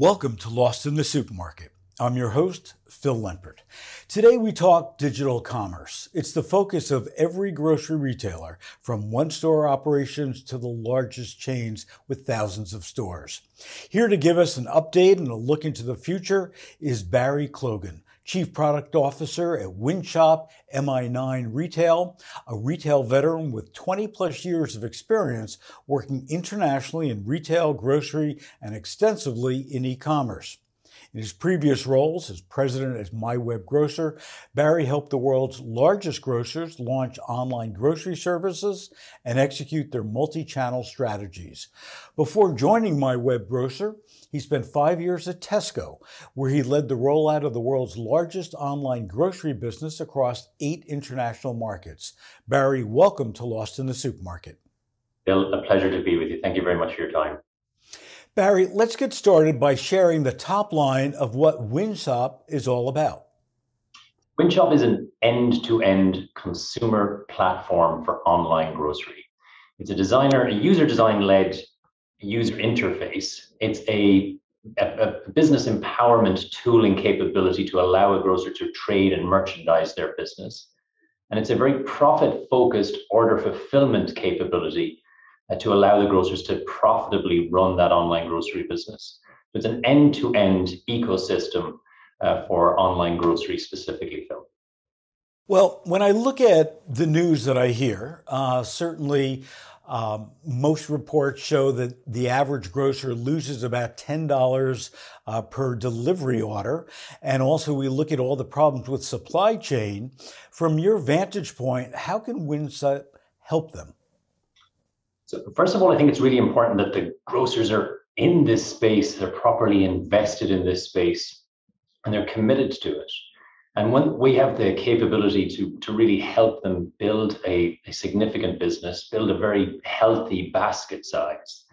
Welcome to Lost in the Supermarket. I'm your host, Phil Lempert. Today we talk digital commerce. It's the focus of every grocery retailer, from one store operations to the largest chains with thousands of stores. Here to give us an update and a look into the future is Barry Clogan, Chief Product Officer at Wynshop MI9 Retail, a retail veteran with 20 plus years of experience working internationally in retail, grocery, and extensively in e-commerce. In his previous roles as president at MyWebGrocer, Barry helped the world's largest grocers launch online grocery services and execute their multi-channel strategies. Before joining MyWebGrocer, he spent five years at Tesco, where he led the rollout of the world's largest online grocery business across eight international markets. Barry, welcome to Lost in the Supermarket. Bill, a pleasure to be with you. Thank you very much for your time. Barry, let's get started by sharing the top line of what Wynshop is all about. Wynshop is an end to end consumer platform for online grocery. It's a designer, a user design led user interface. It's a, a, business empowerment tooling capability to allow a grocer to trade and merchandise their business. And it's a very profit focused order fulfillment capability to allow the grocers to profitably run that online grocery business. It's an end to end ecosystem uh, for online grocery specifically, Phil. Well, when I look at the news that I hear, uh, certainly um, most reports show that the average grocer loses about $10 uh, per delivery order. And also, we look at all the problems with supply chain. From your vantage point, how can Wynshop help them? So, first of all, I think it's really important that the grocers are in this space, they're properly invested in this space, and they're committed to it. And when we have the capability to, to really help them build a, a significant business, build a very healthy basket size.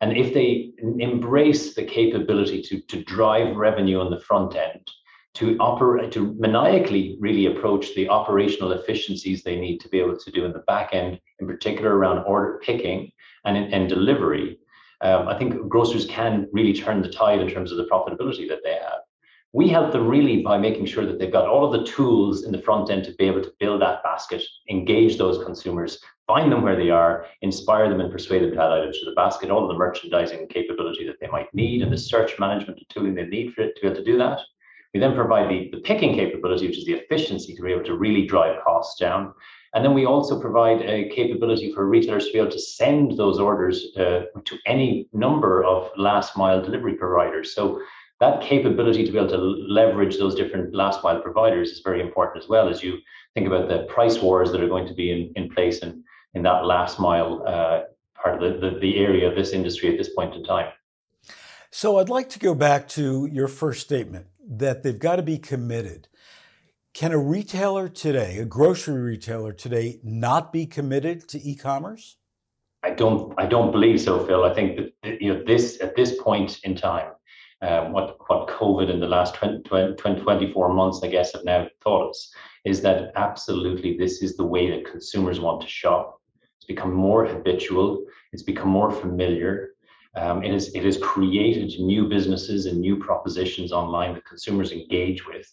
And if they embrace the capability to, to drive revenue on the front end, to operate, to maniacally really approach the operational efficiencies they need to be able to do in the back end, in particular around order picking and, and delivery, um, I think grocers can really turn the tide in terms of the profitability that they have we help them really by making sure that they've got all of the tools in the front end to be able to build that basket, engage those consumers, find them where they are, inspire them and persuade them to add items to the basket, all of the merchandising capability that they might need and the search management and tooling they need for it to be able to do that. We then provide the, the picking capability, which is the efficiency to be able to really drive costs down. And then we also provide a capability for retailers to be able to send those orders uh, to any number of last mile delivery providers. So that capability to be able to leverage those different last mile providers is very important as well as you think about the price wars that are going to be in, in place in, in that last mile uh, part of the, the, the area of this industry at this point in time. So I'd like to go back to your first statement that they've got to be committed. Can a retailer today, a grocery retailer today, not be committed to e-commerce? I don't. I don't believe so, Phil. I think that you know this at this point in time, um, what what COVID in the last 20, 20, 24 months, I guess, have now taught us is that absolutely this is the way that consumers want to shop. It's become more habitual. It's become more familiar. Um, it, is, it has created new businesses and new propositions online that consumers engage with.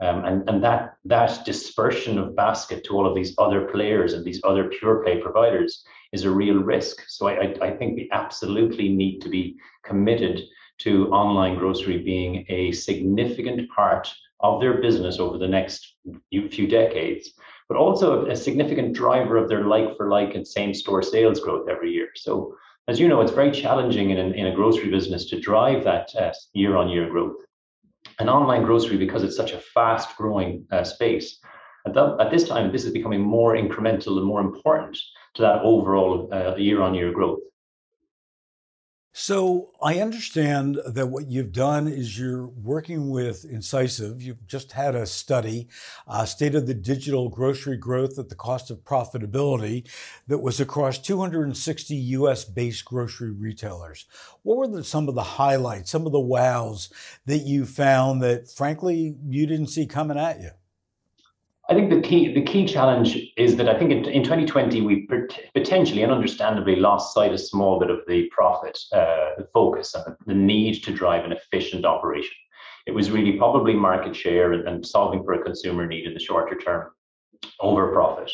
Um, and and that, that dispersion of basket to all of these other players and these other pure play providers is a real risk. So I, I, I think we absolutely need to be committed to online grocery being a significant part of their business over the next few decades, but also a significant driver of their like for like and same store sales growth every year. So, as you know, it's very challenging in, in a grocery business to drive that year on year growth. And online grocery, because it's such a fast growing uh, space, at, that, at, this time, this is becoming more incremental and more important to that overall year on year growth. So I understand that what you've done is you're working with Incisiv. You've just had a study, uh, state of the digital grocery growth at the cost of profitability, that was across 260 U.S. based grocery retailers. What were the, some of the highlights, some of the wows that you found that, frankly, you didn't see coming at you? I think the key the key challenge is that I think in, in 2020 we potentially and understandably lost sight a small bit of the profit uh, focus and the need to drive an efficient operation. It was really probably market share and, and solving for a consumer need in the shorter term over profit.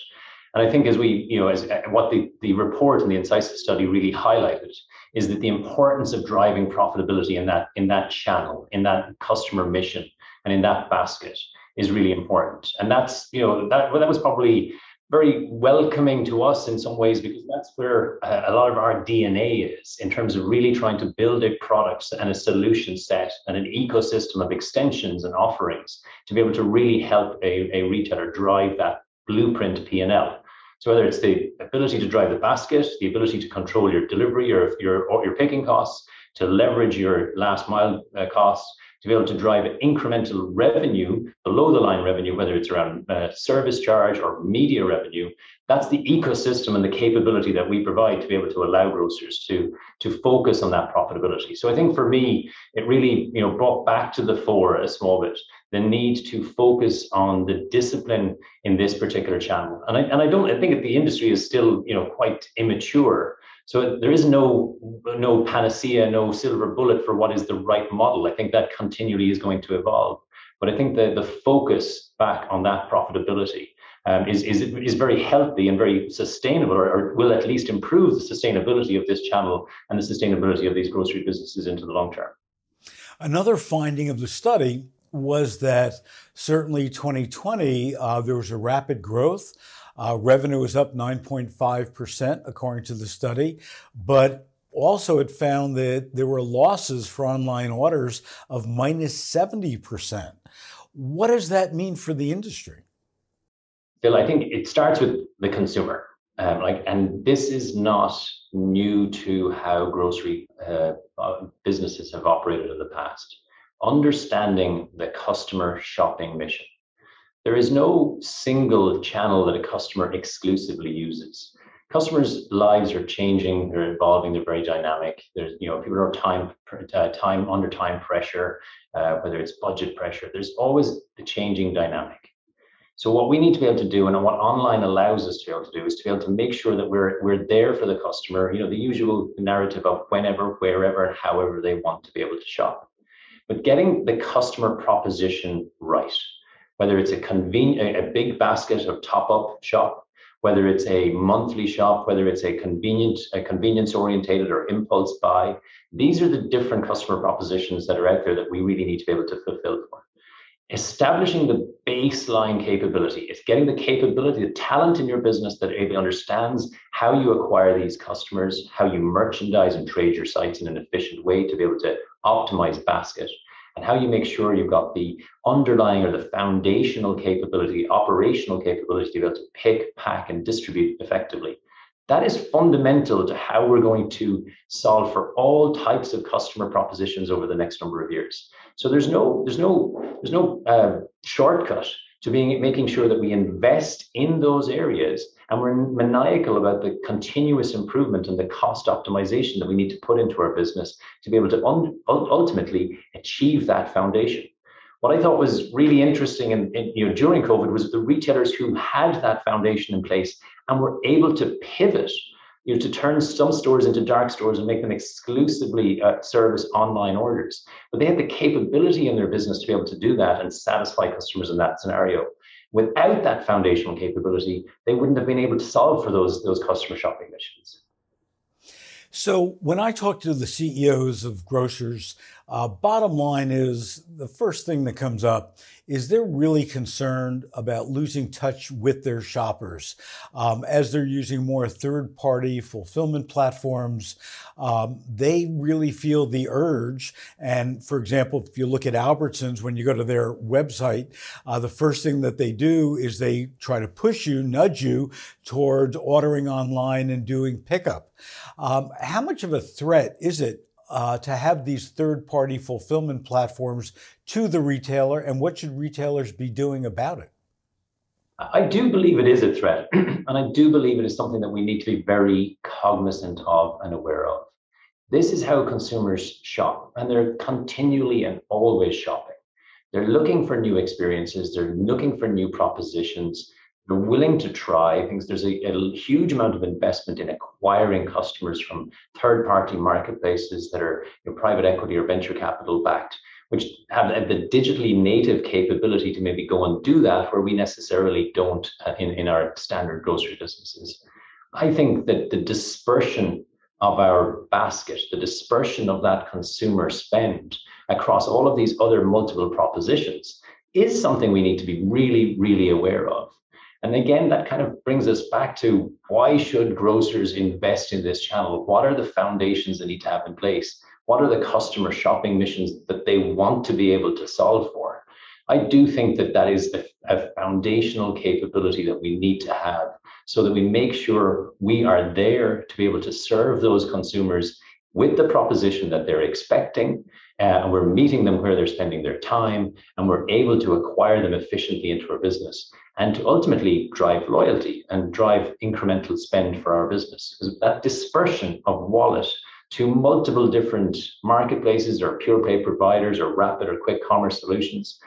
And I think as we, you know, as uh, what the, the report and the Incisiv study really highlighted is that the importance of driving profitability in that in that channel, in that customer mission, and in that basket is really important. And that's, you know, that, well, that was probably very welcoming to us in some ways because that's where a lot of our DNA is in terms of really trying to build a product and a solution set and an ecosystem of extensions and offerings to be able to really help a, a retailer drive that blueprint P&L. So whether it's the ability to drive the basket, the ability to control your delivery or your or your picking costs, to leverage your last mile uh, costs, to be able to drive incremental revenue, below the line revenue, whether it's around uh, service charge or media revenue, that's the ecosystem and the capability that we provide to be able to allow grocers to, to focus on that profitability. So I think for me, it really you know brought back to the fore a small bit the need to focus on the discipline in this particular channel. And I, and I don't I think the industry is still you know quite immature so there is no no panacea, no silver bullet for what is the right model. I think that continually is going to evolve. But I think the, the focus back on that profitability um, is, is, is very healthy and very sustainable, or, or, will at least improve the sustainability of this channel and the sustainability of these grocery businesses into the long term. Another finding of the study was that certainly 2020, uh, there was a rapid growth. Uh, revenue was up 9.5%, according to the study, but also it found that there were losses for online orders of minus 70%. What does that mean for the industry? Phil, I think it starts with the consumer. Um, like, and this is not new to how grocery uh, businesses have operated in the past. Understanding the customer shopping mission there is no single channel that a customer exclusively uses. Customers' lives are changing, they're evolving, they're very dynamic. There's, you know, people are time, uh, time under time pressure, uh, whether it's budget pressure. There's always the changing dynamic. So what we need to be able to do, and what online allows us to be able to do, is to be able to make sure that we're we're there for the customer. You know, the usual narrative of whenever, wherever, however they want to be able to shop. But getting the customer proposition right whether it's a convenient, a big basket of top-up shop, whether it's a monthly shop, whether it's a convenient, a convenience orientated or impulse buy. These are the different customer propositions that are out there that we really need to be able to fulfill for. Establishing the baseline capability, it's getting the capability, the talent in your business that understands how you acquire these customers, how you merchandise and trade your sites in an efficient way to be able to optimize basket and how you make sure you've got the underlying or the foundational capability, operational capability to be able to pick, pack, and distribute effectively. That is fundamental to how we're going to solve for all types of customer propositions over the next number of years. So there's no there's no there's no uh, shortcut to being making sure that we invest in those areas and we're maniacal about the continuous improvement and the cost optimization that we need to put into our business to be able to un- ultimately achieve that foundation. What I thought was really interesting in, in, you know, during COVID was the retailers who had that foundation in place and were able to pivot you know, to turn some stores into dark stores and make them exclusively uh, service online orders. But they had the capability in their business to be able to do that and satisfy customers in that scenario. Without that foundational capability, they wouldn't have been able to solve for those, those customer shopping missions. So, when I talk to the CEOs of grocers, uh, bottom line is the first thing that comes up is they're really concerned about losing touch with their shoppers um, as they're using more third party fulfillment platforms. Um, they really feel the urge. And for example, if you look at Albertsons, when you go to their website, uh, the first thing that they do is they try to push you, nudge you towards ordering online and doing pickup. Um, how much of a threat is it uh, to have these third party fulfillment platforms to the retailer, and what should retailers be doing about it? I do believe it is a threat, and I do believe it is something that we need to be very cognizant of and aware of. This is how consumers shop, and they're continually and always shopping. They're looking for new experiences. They're looking for new propositions. They're willing to try things. There's a, a huge amount of investment in acquiring customers from third-party marketplaces that are you know, private equity or venture capital backed, which have the digitally native capability to maybe go and do that where we necessarily don't uh, in, in our standard grocery businesses. I think that the dispersion of our basket, the dispersion of that consumer spend across all of these other multiple propositions is something we need to be really, really aware of. And again, that kind of brings us back to why should grocers invest in this channel? What are the foundations they need to have in place? What are the customer shopping missions that they want to be able to solve for? I do think that that is a, foundational capability that we need to have so that we make sure we are there to be able to serve those consumers with the proposition that they're expecting, uh, and we're meeting them where they're spending their time, and we're able to acquire them efficiently into our business, and to ultimately drive loyalty and drive incremental spend for our business. Because that dispersion of wallet to multiple different marketplaces or pure play providers or rapid or quick commerce solutions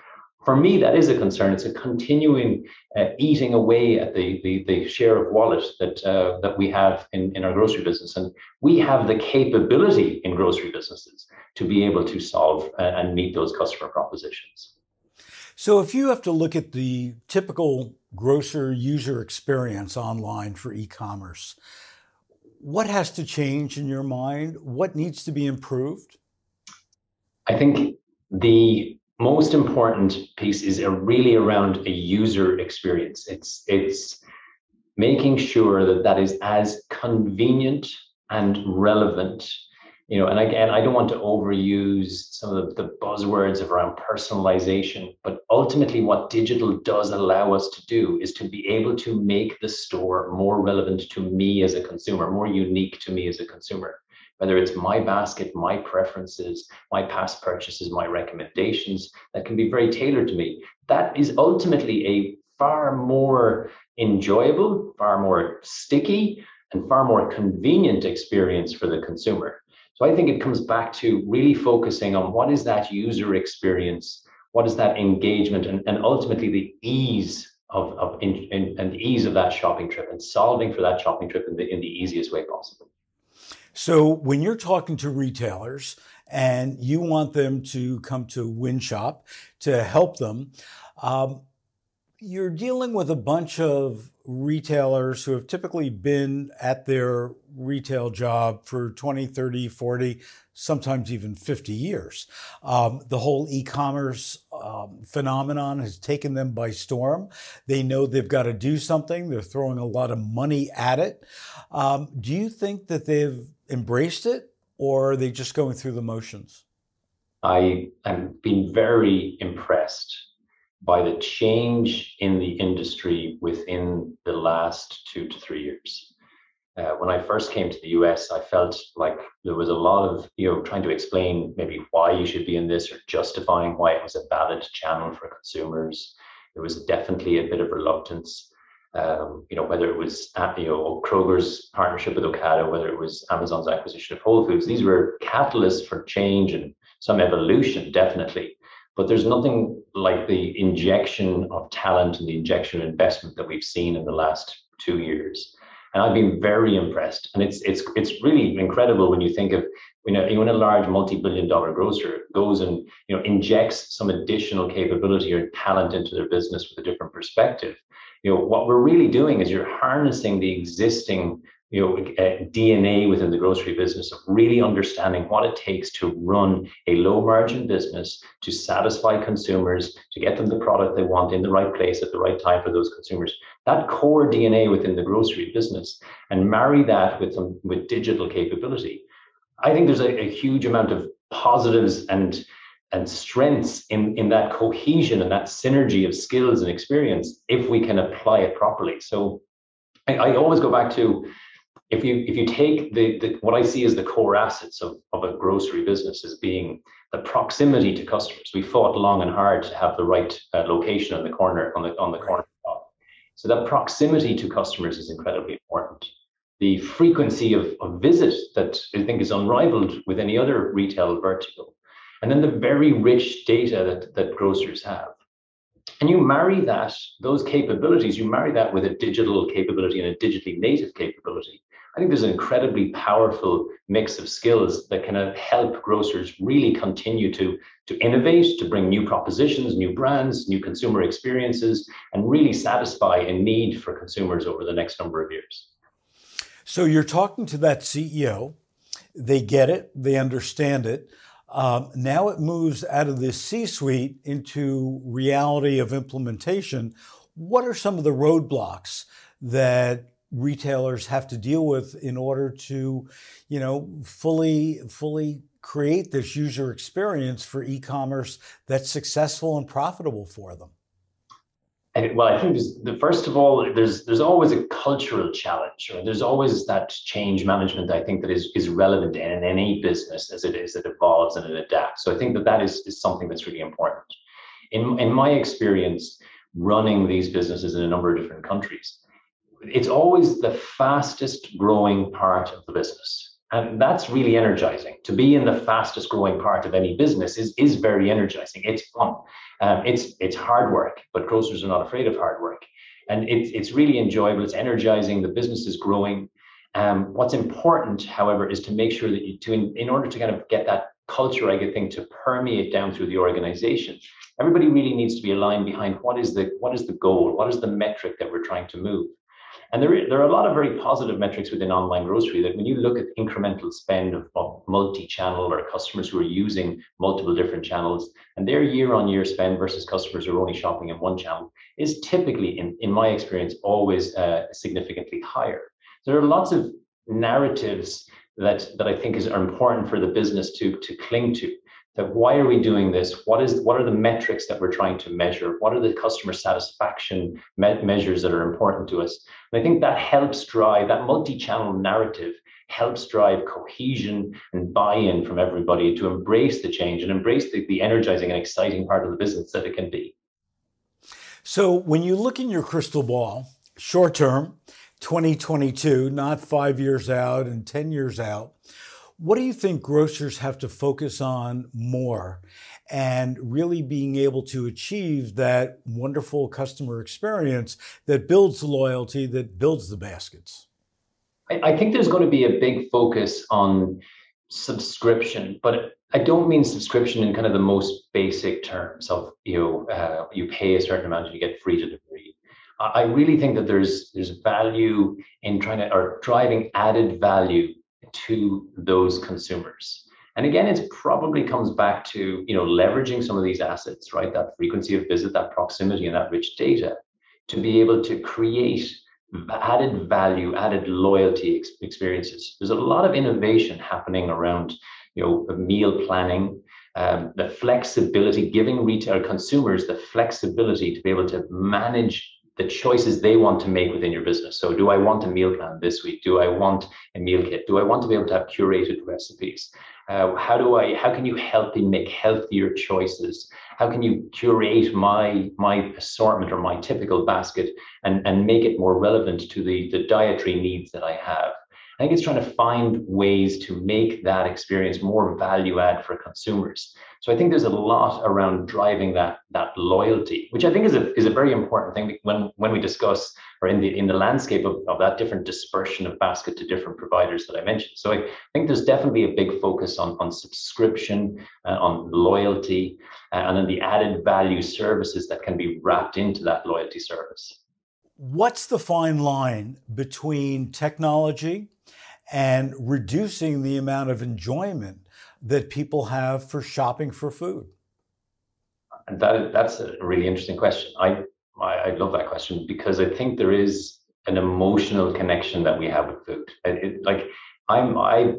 for me, that is a concern. It's a continuing uh, eating away at the, the, the share of wallet that uh, that we have in, in our grocery business, and we have the capability in grocery businesses to be able to solve uh, and meet those customer propositions. So, if you have to look at the typical grocer user experience online for e-commerce, what has to change in your mind? What needs to be improved? I think the most important piece is really around a user experience. It's it's making sure that that is as convenient and relevant you know and again i don't want to overuse some of the, the buzzwords around personalization but ultimately what digital does allow us to do is to be able to make the store more relevant to me as a consumer more unique to me as a consumer whether it's my basket, my preferences, my past purchases, my recommendations that can be very tailored to me. That is ultimately a far more enjoyable, far more sticky, and far more convenient experience for the consumer. So I think it comes back to really focusing on what is that user experience, what is that engagement, and, and ultimately the ease of, of in, in, and the ease of that shopping trip and solving for that shopping trip in the, in the easiest way possible. So when you're talking to retailers and you want them to come to Wynshop to help them, um, you're dealing with a bunch of retailers who have typically been at their retail job for 20, 30, 40, sometimes even 50 years. Um, the whole e commerce um, phenomenon has taken them by storm. They know they've got to do something, they're throwing a lot of money at it. Um, do you think that they've embraced it or are they just going through the motions? I am being very impressed by the change in the industry within the last two to three years. Uh, when I first came to the US, I felt like there was a lot of, you know, trying to explain maybe why you should be in this or justifying why it was a valid channel for consumers. There was definitely a bit of reluctance. Um, you know, whether it was uh, you know Kroger's partnership with Ocado, whether it was Amazon's acquisition of Whole Foods, these were catalysts for change and some evolution, definitely. But there's nothing like the injection of talent and the injection of investment that we've seen in the last two years. And I've been very impressed. And it's it's it's really incredible when you think of you know when a large multi-billion dollar grocer goes and you know injects some additional capability or talent into their business with a different perspective. You know what we're really doing is you're harnessing the existing you know, uh, DNA within the grocery business of really understanding what it takes to run a low margin business to satisfy consumers, to get them the product they want in the right place at the right time for those consumers. That core DNA within the grocery business and marry that with some with digital capability. I think there's a, a huge amount of positives and and strengths in, in that cohesion and that synergy of skills and experience if we can apply it properly. So I, I always go back to if you if you take the, the what I see as the core assets of, of a grocery business as being the proximity to customers. We fought long and hard to have the right uh, location on the corner on the on the corner. So that proximity to customers is incredibly important. The frequency of, of visit that I think is unrivaled with any other retail vertical. And then the very rich data that, that grocers have. And you marry that, those capabilities, you marry that with a digital capability and a digitally native capability. I think there's an incredibly powerful mix of skills that can help grocers really continue to, to innovate, to bring new propositions, new brands, new consumer experiences, and really satisfy a need for consumers over the next number of years. So you're talking to that CEO, they get it, they understand it. Um, now it moves out of the C suite into reality of implementation. What are some of the roadblocks that retailers have to deal with in order to, you know, fully fully create this user experience for e-commerce that's successful and profitable for them? Well, I think the first of all, there's there's always a cultural challenge, or there's always that change management. I think that is is relevant in any business as it is, it evolves and it adapts. So I think that that is, is something that's really important. In in my experience, running these businesses in a number of different countries, it's always the fastest growing part of the business. And that's really energizing. To be in the fastest growing part of any business is, is very energizing. It's fun. Um, it's, it's hard work, but grocers are not afraid of hard work. And it's, it's really enjoyable. It's energizing. The business is growing. Um, what's important, however, is to make sure that you, to, in, in order to kind of get that culture, I get thing to permeate down through the organization, everybody really needs to be aligned behind what is the, what is the goal? What is the metric that we're trying to move? And there, there are a lot of very positive metrics within online grocery that when you look at incremental spend of, multi-channel or customers who are using multiple different channels and their year-on-year spend versus customers who are only shopping in one channel is typically, in, in my experience, always uh, significantly higher. There are lots of narratives that, that I think is, are important for the business to, to cling to that why are we doing this? What is what are the metrics that we're trying to measure? What are the customer satisfaction me- measures that are important to us? And i think that helps drive that multi-channel narrative helps drive cohesion and buy-in from everybody to embrace the change and embrace the, the energizing and exciting part of the business that it can be. So when you look in your crystal ball short term 2022 not five years out and 10 years out what do you think grocers have to focus on more and really being able to achieve that wonderful customer experience that builds the loyalty, that builds the baskets? I, think there's going to be a big focus on subscription, but I don't mean subscription in kind of the most basic terms of you know uh, you pay a certain amount and you get free delivery. I really think that there's there's value in trying to or driving added value to those consumers. And again, it probably comes back to you know leveraging some of these assets, right? That frequency of visit, that proximity, and that rich data to be able to create added value, added loyalty ex- experiences. There's a lot of innovation happening around you know meal planning, um, the flexibility, giving retail consumers the flexibility to be able to manage the choices they want to make within your business. So, do I want a meal plan this week? Do I want a meal kit? Do I want to be able to have curated recipes? Uh, how do I? How can you help me make healthier choices? How can you curate my my assortment or my typical basket and and make it more relevant to the the dietary needs that I have? I think it's trying to find ways to make that experience more value add for consumers. So I think there's a lot around driving that that loyalty, which I think is a is a very important thing when when we discuss or in the in the landscape of, of that different dispersion of basket to different providers that I mentioned. So I think there's definitely a big focus on on subscription, uh, on loyalty, uh, and then the added value services that can be wrapped into that loyalty service. What's the fine line between technology and reducing the amount of enjoyment that people have for shopping for food? That, that's a really interesting question. I, I, I love that question because I think there is an emotional connection that we have with food. It, it, like I'm, I,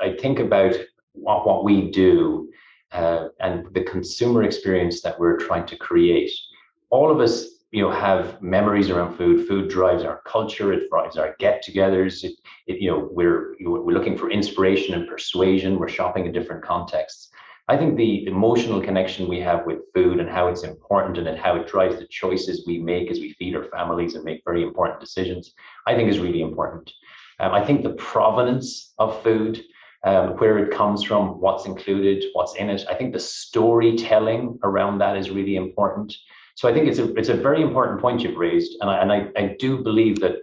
I think about what, what we do uh, and the consumer experience that we're trying to create. All of us you know have memories around food. Food drives our culture. It drives our get-togethers. It, it you know we're we're looking for inspiration and persuasion. We're shopping in different contexts. I think the emotional connection we have with food and how it's important and how it drives the choices we make as we feed our families and make very important decisions i think is really important. Um, i think the provenance of food um, where it comes from, what's included, what's in it. I think the storytelling around that is really important. So I think it's a it's a very important point you've raised, and I and I, I do believe that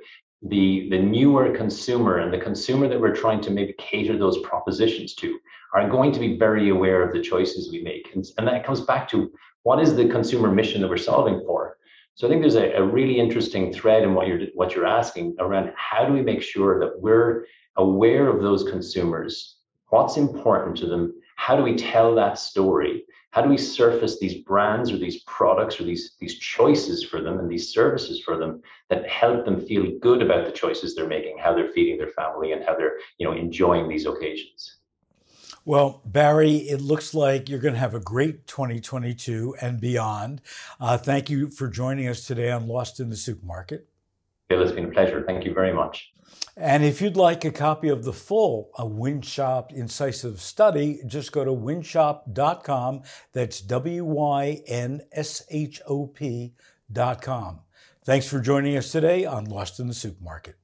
the the newer consumer and the consumer that we're trying to maybe cater those propositions to are going to be very aware of the choices we make, and, and that comes back to what is the consumer mission that we're solving for. So I think there's a, a really interesting thread in what you're what you're asking around how do we make sure that we're aware of those consumers, what's important to them, how do we tell that story, how do we surface these brands or these products or these these choices for them and these services for them that help them feel good about the choices they're making, how they're feeding their family, and how they're you know enjoying these occasions. Well, Barry, it looks like you're going to have a great 2022 and beyond. Uh, thank you for joining us today on Lost in the Supermarket. Bill, it's been a pleasure. Thank you very much. And if you'd like a copy of the full a Wynshop Incisiv Study, just go to wynshop.com. That's W Y N S H O P.com. Thanks for joining us today on Lost in the Supermarket.